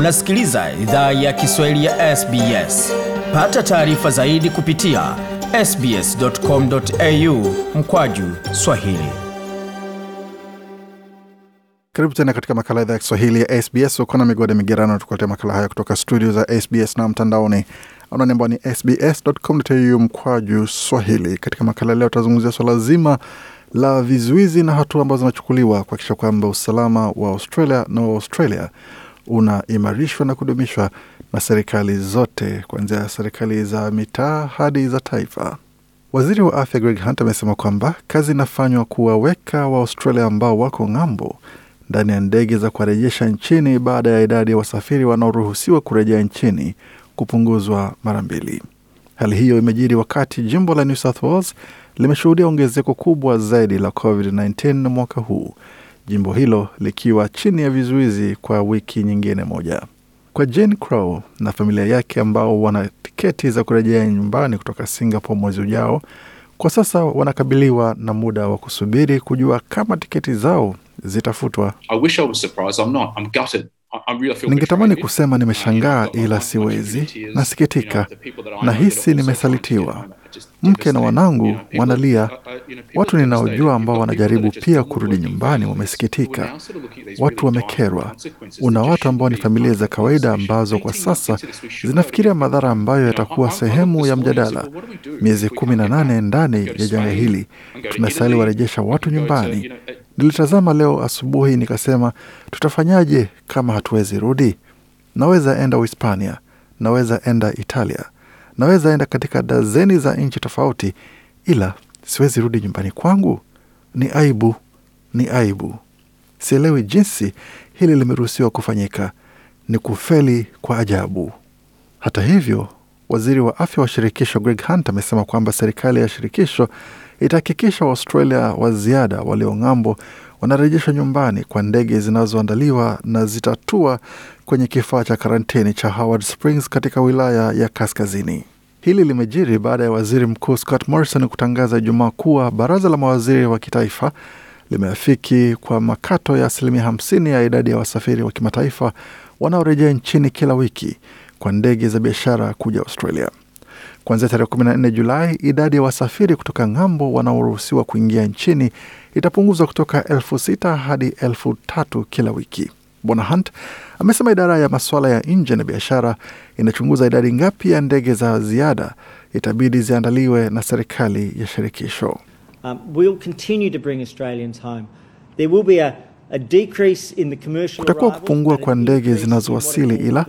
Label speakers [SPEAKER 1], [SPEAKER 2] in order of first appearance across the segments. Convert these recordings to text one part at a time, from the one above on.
[SPEAKER 1] Unasikiliza idhaa ya Kiswahili ya SBS. Pata taarifa zaidi kupitia sbs.com.au mkwaju swahili.
[SPEAKER 2] Karibu tena katika makala idhaa ya Kiswahili ya SBS. Ukona migode migerano, tukuletea makala haya kutoka studio za SBS na mtandaoni anwani ambao ni sbs.com.au mkwaju swahili. Katika makala leo tutazungumzia swala zima la vizuizi na hatua ambazo zinachukuliwa kuhakikisha kwamba usalama wa Australia na wa Australia unaimarishwa na kudumishwa na serikali zote kuanzia serikali za mitaa hadi za taifa. Waziri wa afya Greg Hunt amesema kwamba kazi inafanywa kuwaweka wa Australia ambao wako ng'ambo ndani ya ndege za kuwarejesha nchini baada ya idadi ya wasafiri wanaoruhusiwa kurejea nchini kupunguzwa mara mbili. Hali hiyo imejiri wakati jimbo la New South Wales limeshuhudia ongezeko kubwa zaidi la COVID-19 mwaka huu, jimbo hilo likiwa chini ya vizuizi kwa wiki nyingine moja. Kwa Jane Crow na familia yake ambao wana tiketi za kurejea nyumbani kutoka Singapore mwezi ujao, kwa sasa wanakabiliwa na muda wa kusubiri kujua kama tiketi zao zitafutwa. Ningetamani kusema nimeshangaa, ila siwezi. Nasikitika, nahisi nimesalitiwa. Mke na wanangu wanalia. Watu ninaojua ambao wanajaribu pia kurudi nyumbani wamesikitika, watu wamekerwa. Una watu ambao ni familia za kawaida ambazo kwa sasa zinafikiria madhara ambayo yatakuwa sehemu ya mjadala. Miezi kumi na nane ndani ya janga hili, tunastahili warejesha watu nyumbani. Nilitazama leo asubuhi nikasema, tutafanyaje kama hatuwezi rudi? Naweza enda Uhispania, naweza enda Italia, naweza enda katika dazeni za nchi tofauti, ila siwezi rudi nyumbani kwangu. Ni aibu, ni aibu. Sielewi jinsi hili limeruhusiwa kufanyika. Ni kufeli kwa ajabu. Hata hivyo, waziri wa afya wa shirikisho Greg Hunt amesema kwamba serikali ya shirikisho itahakikisha Waustralia wa ziada walio ng'ambo wanarejeshwa nyumbani kwa ndege zinazoandaliwa na zitatua kwenye kifaa cha karantini cha Howard Springs katika wilaya ya kaskazini. Hili limejiri baada ya waziri mkuu Scott Morrison kutangaza Ijumaa kuwa baraza la mawaziri wa kitaifa limeafiki kwa makato ya asilimia hamsini ya idadi ya wasafiri wa kimataifa wanaorejea nchini kila wiki kwa ndege za biashara kuja Australia. Kuanzia tarehe 14 Julai, idadi ya wasafiri kutoka ng'ambo wanaoruhusiwa kuingia nchini itapunguzwa kutoka elfu sita hadi elfu tatu kila wiki. Bwana Hunt amesema idara ya masuala ya nje na biashara inachunguza idadi ngapi ya ndege za ziada itabidi ziandaliwe na serikali ya shirikisho.
[SPEAKER 3] Um, we'll
[SPEAKER 2] Kutakuwa kupungua kwa ndege zinazowasili, ila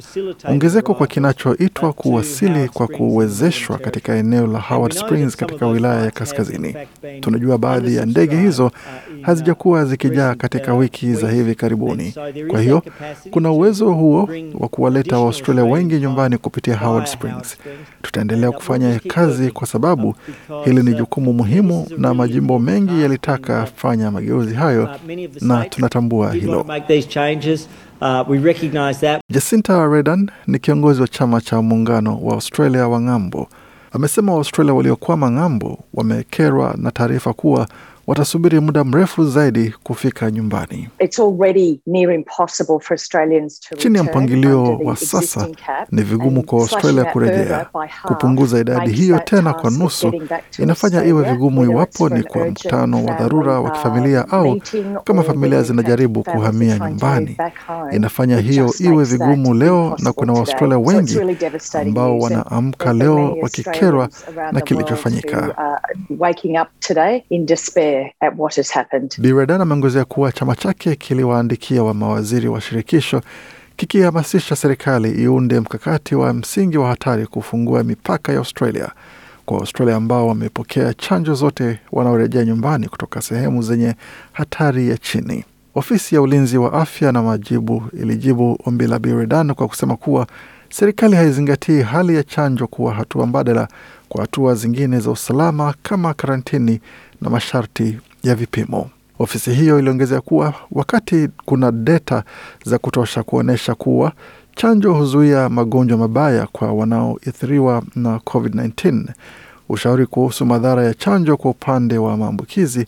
[SPEAKER 2] ongezeko kwa kinachoitwa kuwasili kwa kuwezeshwa katika eneo la Howard Springs katika wilaya ya kaskazini. Tunajua baadhi ya ndege hizo hazijakuwa zikijaa katika wiki za hivi karibuni. Kwa hiyo kuna uwezo huo wa kuwaleta Waaustralia wengi nyumbani kupitia Howard Springs. Tutaendelea kufanya kazi kwa sababu hili ni jukumu muhimu, na majimbo mengi yalitaka fanya mageuzi hayo na tunatambua hilo. Jacinta Redan ni kiongozi wa chama cha muungano wa Australia wa ng'ambo, amesema Waaustralia waliokwama ng'ambo wamekerwa na taarifa kuwa watasubiri muda mrefu zaidi kufika nyumbani. Chini ya mpangilio wa sasa, ni vigumu kwa Australia kurejea. Kupunguza idadi hiyo tena kwa nusu inafanya iwe vigumu iwapo ni kwa mkutano wa dharura wa kifamilia au kama familia zinajaribu kuhamia nyumbani. Inafanya hiyo iwe vigumu leo, na kuna Waaustralia wengi ambao wanaamka leo wakikerwa na kilichofanyika. Bi Redan ameongezea kuwa chama chake kiliwaandikia wa mawaziri wa shirikisho kikihamasisha serikali iunde mkakati wa msingi wa hatari kufungua mipaka ya Australia kwa Australia ambao wamepokea chanjo zote wanaorejea nyumbani kutoka sehemu zenye hatari ya chini. Ofisi ya ulinzi wa afya na majibu ilijibu ombi la Biredan kwa kusema kuwa serikali haizingatii hali ya chanjo kuwa hatua mbadala kwa hatua zingine za usalama kama karantini na masharti ya vipimo. Ofisi hiyo iliongezea kuwa wakati kuna data za kutosha kuonyesha kuwa chanjo huzuia magonjwa mabaya kwa wanaoathiriwa na COVID-19, ushauri kuhusu madhara ya chanjo kwa upande wa maambukizi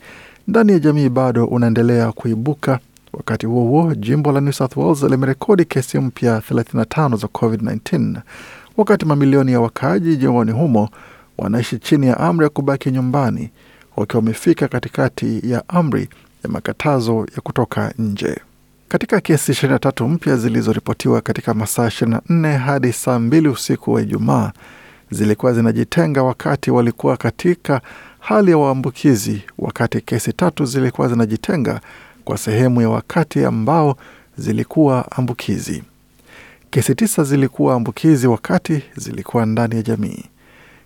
[SPEAKER 2] ndani ya jamii bado unaendelea kuibuka. Wakati huo huo, jimbo la New South Wales limerekodi kesi mpya 35 za COVID-19 wakati mamilioni ya wakaaji jimboni humo wanaishi chini ya amri ya kubaki nyumbani wakiwa wamefika katikati ya amri ya makatazo ya kutoka nje. Katika kesi 23 mpya zilizoripotiwa katika masaa 24 hadi saa mbili usiku wa Ijumaa zilikuwa zinajitenga wakati walikuwa katika hali ya waambukizi, wakati kesi tatu zilikuwa zinajitenga kwa sehemu ya wakati ambao zilikuwa ambukizi. Kesi tisa zilikuwa ambukizi wakati zilikuwa ndani ya jamii.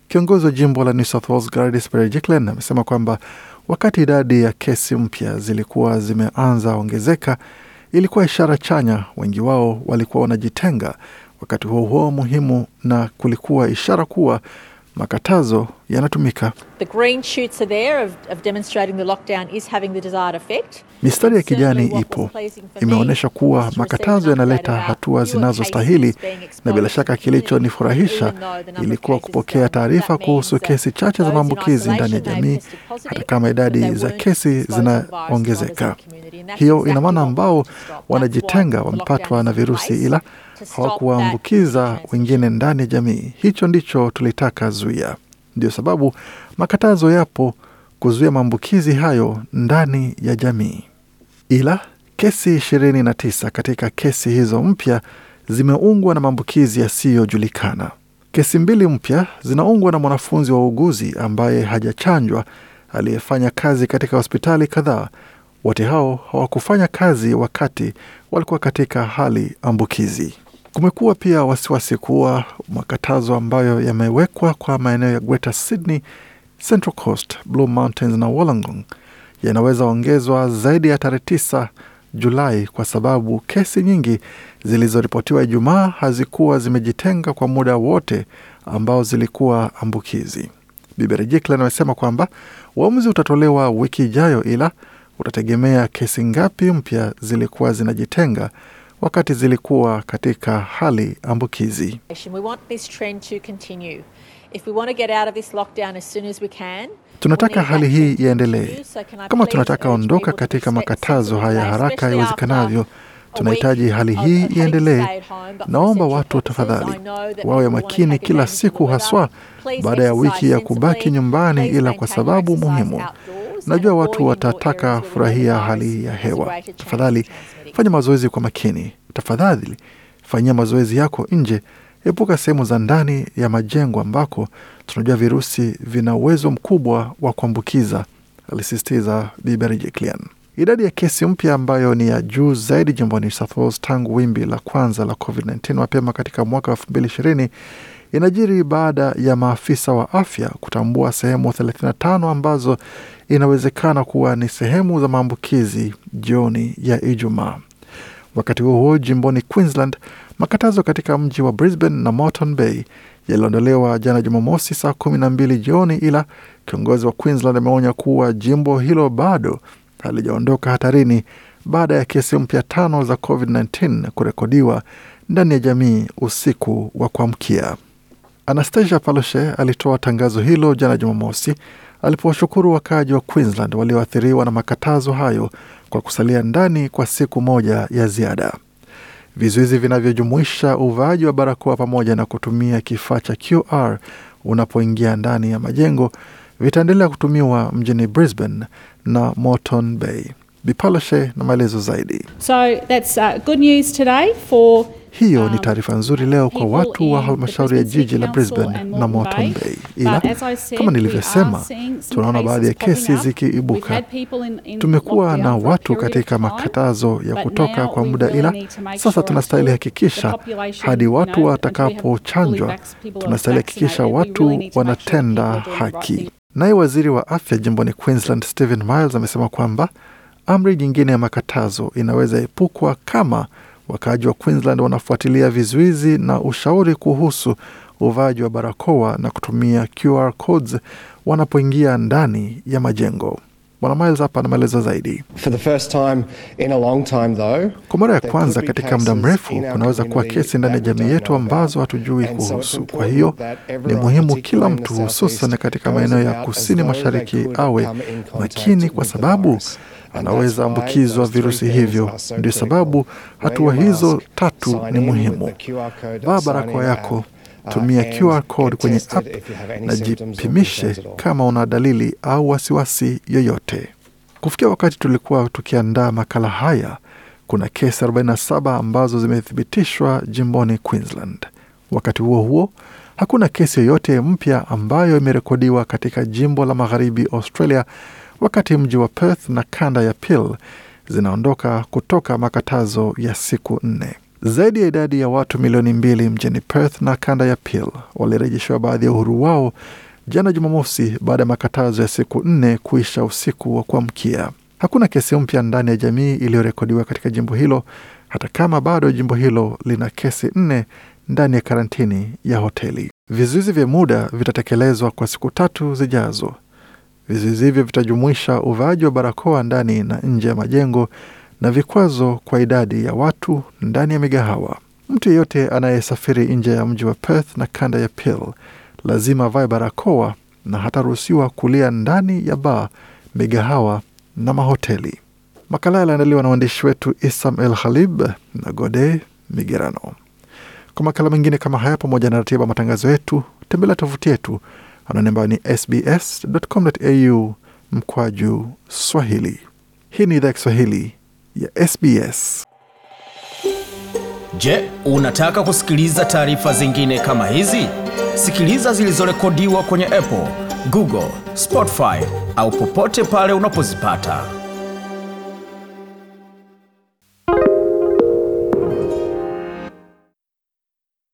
[SPEAKER 2] Kiongozi wa jimbo la New South Wales Gladys Berejiklian amesema kwamba wakati idadi ya kesi mpya zilikuwa zimeanza ongezeka, ilikuwa ishara chanya. Wengi wao walikuwa wanajitenga wakati huo huo muhimu, na kulikuwa ishara kuwa makatazo yanatumika. Mistari ya kijani ipo, imeonyesha kuwa makatazo yanaleta hatua zinazostahili, na bila shaka kilichonifurahisha ilikuwa kupokea taarifa kuhusu kesi chache za maambukizi ndani ya jamii, hata kama idadi za kesi zinaongezeka. Hiyo ina maana ambao wanajitenga wamepatwa na virusi, ila hawakuwaambukiza wengine ndani ya jamii. Hicho ndicho tulitaka zuia. Ndio sababu makatazo yapo kuzuia maambukizi hayo ndani ya jamii. Ila kesi ishirini na tisa katika kesi hizo mpya zimeungwa na maambukizi yasiyojulikana. Kesi mbili mpya zinaungwa na mwanafunzi wa uuguzi ambaye hajachanjwa aliyefanya kazi katika hospitali kadhaa. Wote hao hawakufanya kazi wakati walikuwa katika hali ambukizi. Kumekuwa pia wasiwasi kuwa makatazo ambayo yamewekwa kwa maeneo ya Greater Sydney, Central Coast, Blue Mountains na Wollongong yanaweza ongezwa zaidi ya tarehe tisa Julai kwa sababu kesi nyingi zilizoripotiwa Ijumaa hazikuwa zimejitenga kwa muda wote ambao zilikuwa ambukizi. Bibi Rejiklian amesema kwamba uamuzi utatolewa wiki ijayo, ila utategemea kesi ngapi mpya zilikuwa zinajitenga wakati zilikuwa katika hali ambukizi. Tunataka hali hii iendelee. Kama tunataka ondoka katika makatazo haya haraka iwezekanavyo, tunahitaji hali hii iendelee. Naomba watu tafadhali wawe makini kila siku, haswa baada ya wiki ya kubaki nyumbani, ila kwa sababu muhimu. Najua watu watataka furahia hali ya hewa. Tafadhali fanya mazoezi kwa makini. Tafadhali fanyia mazoezi yako nje. Epuka sehemu za ndani ya majengo ambako tunajua virusi vina uwezo mkubwa wa kuambukiza, alisisitiza Rejiklian. Idadi ya kesi mpya ambayo ni ya juu zaidi jimboni South Wales tangu wimbi la kwanza la COVID-19 mapema katika mwaka elfu mbili ishirini inajiri baada ya maafisa wa afya kutambua sehemu 35 ambazo inawezekana kuwa ni sehemu za maambukizi jioni ya Ijumaa. Wakati huo huo, jimboni Queensland, makatazo katika mji wa Brisbane na Moreton Bay yaliondolewa jana Jumamosi saa kumi na mbili jioni, ila kiongozi wa Queensland ameonya kuwa jimbo hilo bado halijaondoka hatarini baada ya kesi mpya tano za COVID-19 kurekodiwa ndani ya jamii usiku wa kuamkia. Anastasia Palaszczuk alitoa tangazo hilo jana Jumamosi alipowashukuru wakaaji wa Queensland walioathiriwa na makatazo hayo kwa kusalia ndani kwa siku moja ya ziada. Vizuizi vinavyojumuisha uvaaji wa barakoa pamoja na kutumia kifaa cha QR unapoingia ndani ya majengo vitaendelea kutumiwa mjini Brisbane na Moreton Bay. Bipalashe na maelezo zaidi.
[SPEAKER 4] So that's uh, good news today for
[SPEAKER 2] Hiyo ni taarifa nzuri leo kwa watu wa halmashauri ya jiji la Brisbane na Moreton Bay, ila kama nilivyosema, tunaona baadhi ya kesi zikiibuka. Tumekuwa na watu katika makatazo ya kutoka kwa muda, ila sasa tunastahili hakikisha hadi watu watakapochanjwa, tunastahili hakikisha watu wanatenda haki. Naye waziri wa afya jimboni Queensland Stephen Miles amesema kwamba amri nyingine ya makatazo inaweza epukwa kama wakaaji wa Queensland wanafuatilia vizuizi na ushauri kuhusu uvaaji wa barakoa na kutumia QR codes wanapoingia ndani ya majengo. Bwana Miles hapa ana maelezo zaidi.
[SPEAKER 5] For the first time in a long time though,
[SPEAKER 2] Kwa mara ya kwanza katika muda mrefu kunaweza kuwa kesi ndani ya jamii yetu ambazo hatujui kuhusu. Kwa hiyo ni muhimu kila mtu, hususan katika maeneo ya kusini mashariki, awe makini, kwa sababu anaweza ambukizwa virusi hivyo. Ndio sababu hatua hizo tatu ni muhimu. Vaa barakoa yako, tumia QR code kwenye app na jipimishe kama una dalili au wasiwasi yoyote. Kufikia wakati tulikuwa tukiandaa makala haya, kuna kesi 47 ambazo zimethibitishwa jimboni Queensland. Wakati huo huo, hakuna kesi yoyote mpya ambayo imerekodiwa katika jimbo la magharibi Australia, wakati mji wa Perth na kanda ya Peel zinaondoka kutoka makatazo ya siku nne. Zaidi ya idadi ya watu milioni mbili mjini Perth na kanda ya Peel walirejeshewa baadhi ya uhuru wao jana Jumamosi baada ya makatazo ya siku nne kuisha usiku wa kuamkia. Hakuna kesi mpya ndani ya jamii iliyorekodiwa katika jimbo hilo, hata kama bado jimbo hilo lina kesi nne ndani ya karantini ya hoteli. Vizuizi vya muda vitatekelezwa kwa siku tatu zijazo. Vizuizi hivyo vitajumuisha uvaaji wa barakoa ndani na nje ya majengo na vikwazo kwa idadi ya watu ndani ya migahawa. Mtu yeyote anayesafiri nje ya mji wa Perth na kanda ya Peel lazima avae barakoa na hataruhusiwa kulia ndani ya baa, migahawa na mahoteli. Makala yaliandaliwa na waandishi wetu Isam El Khalib na Gode Migerano. Kwa makala mengine kama haya pamoja na ratiba matangazo yetu, tembelea tovuti yetu anwani ambayo ni sbs.com.au mkwaju Swahili. Hii ni idhaa Kiswahili ya SBS.
[SPEAKER 1] Je, unataka kusikiliza taarifa zingine kama hizi? Sikiliza zilizorekodiwa kwenye Apple, Google, Spotify au popote pale unapozipata.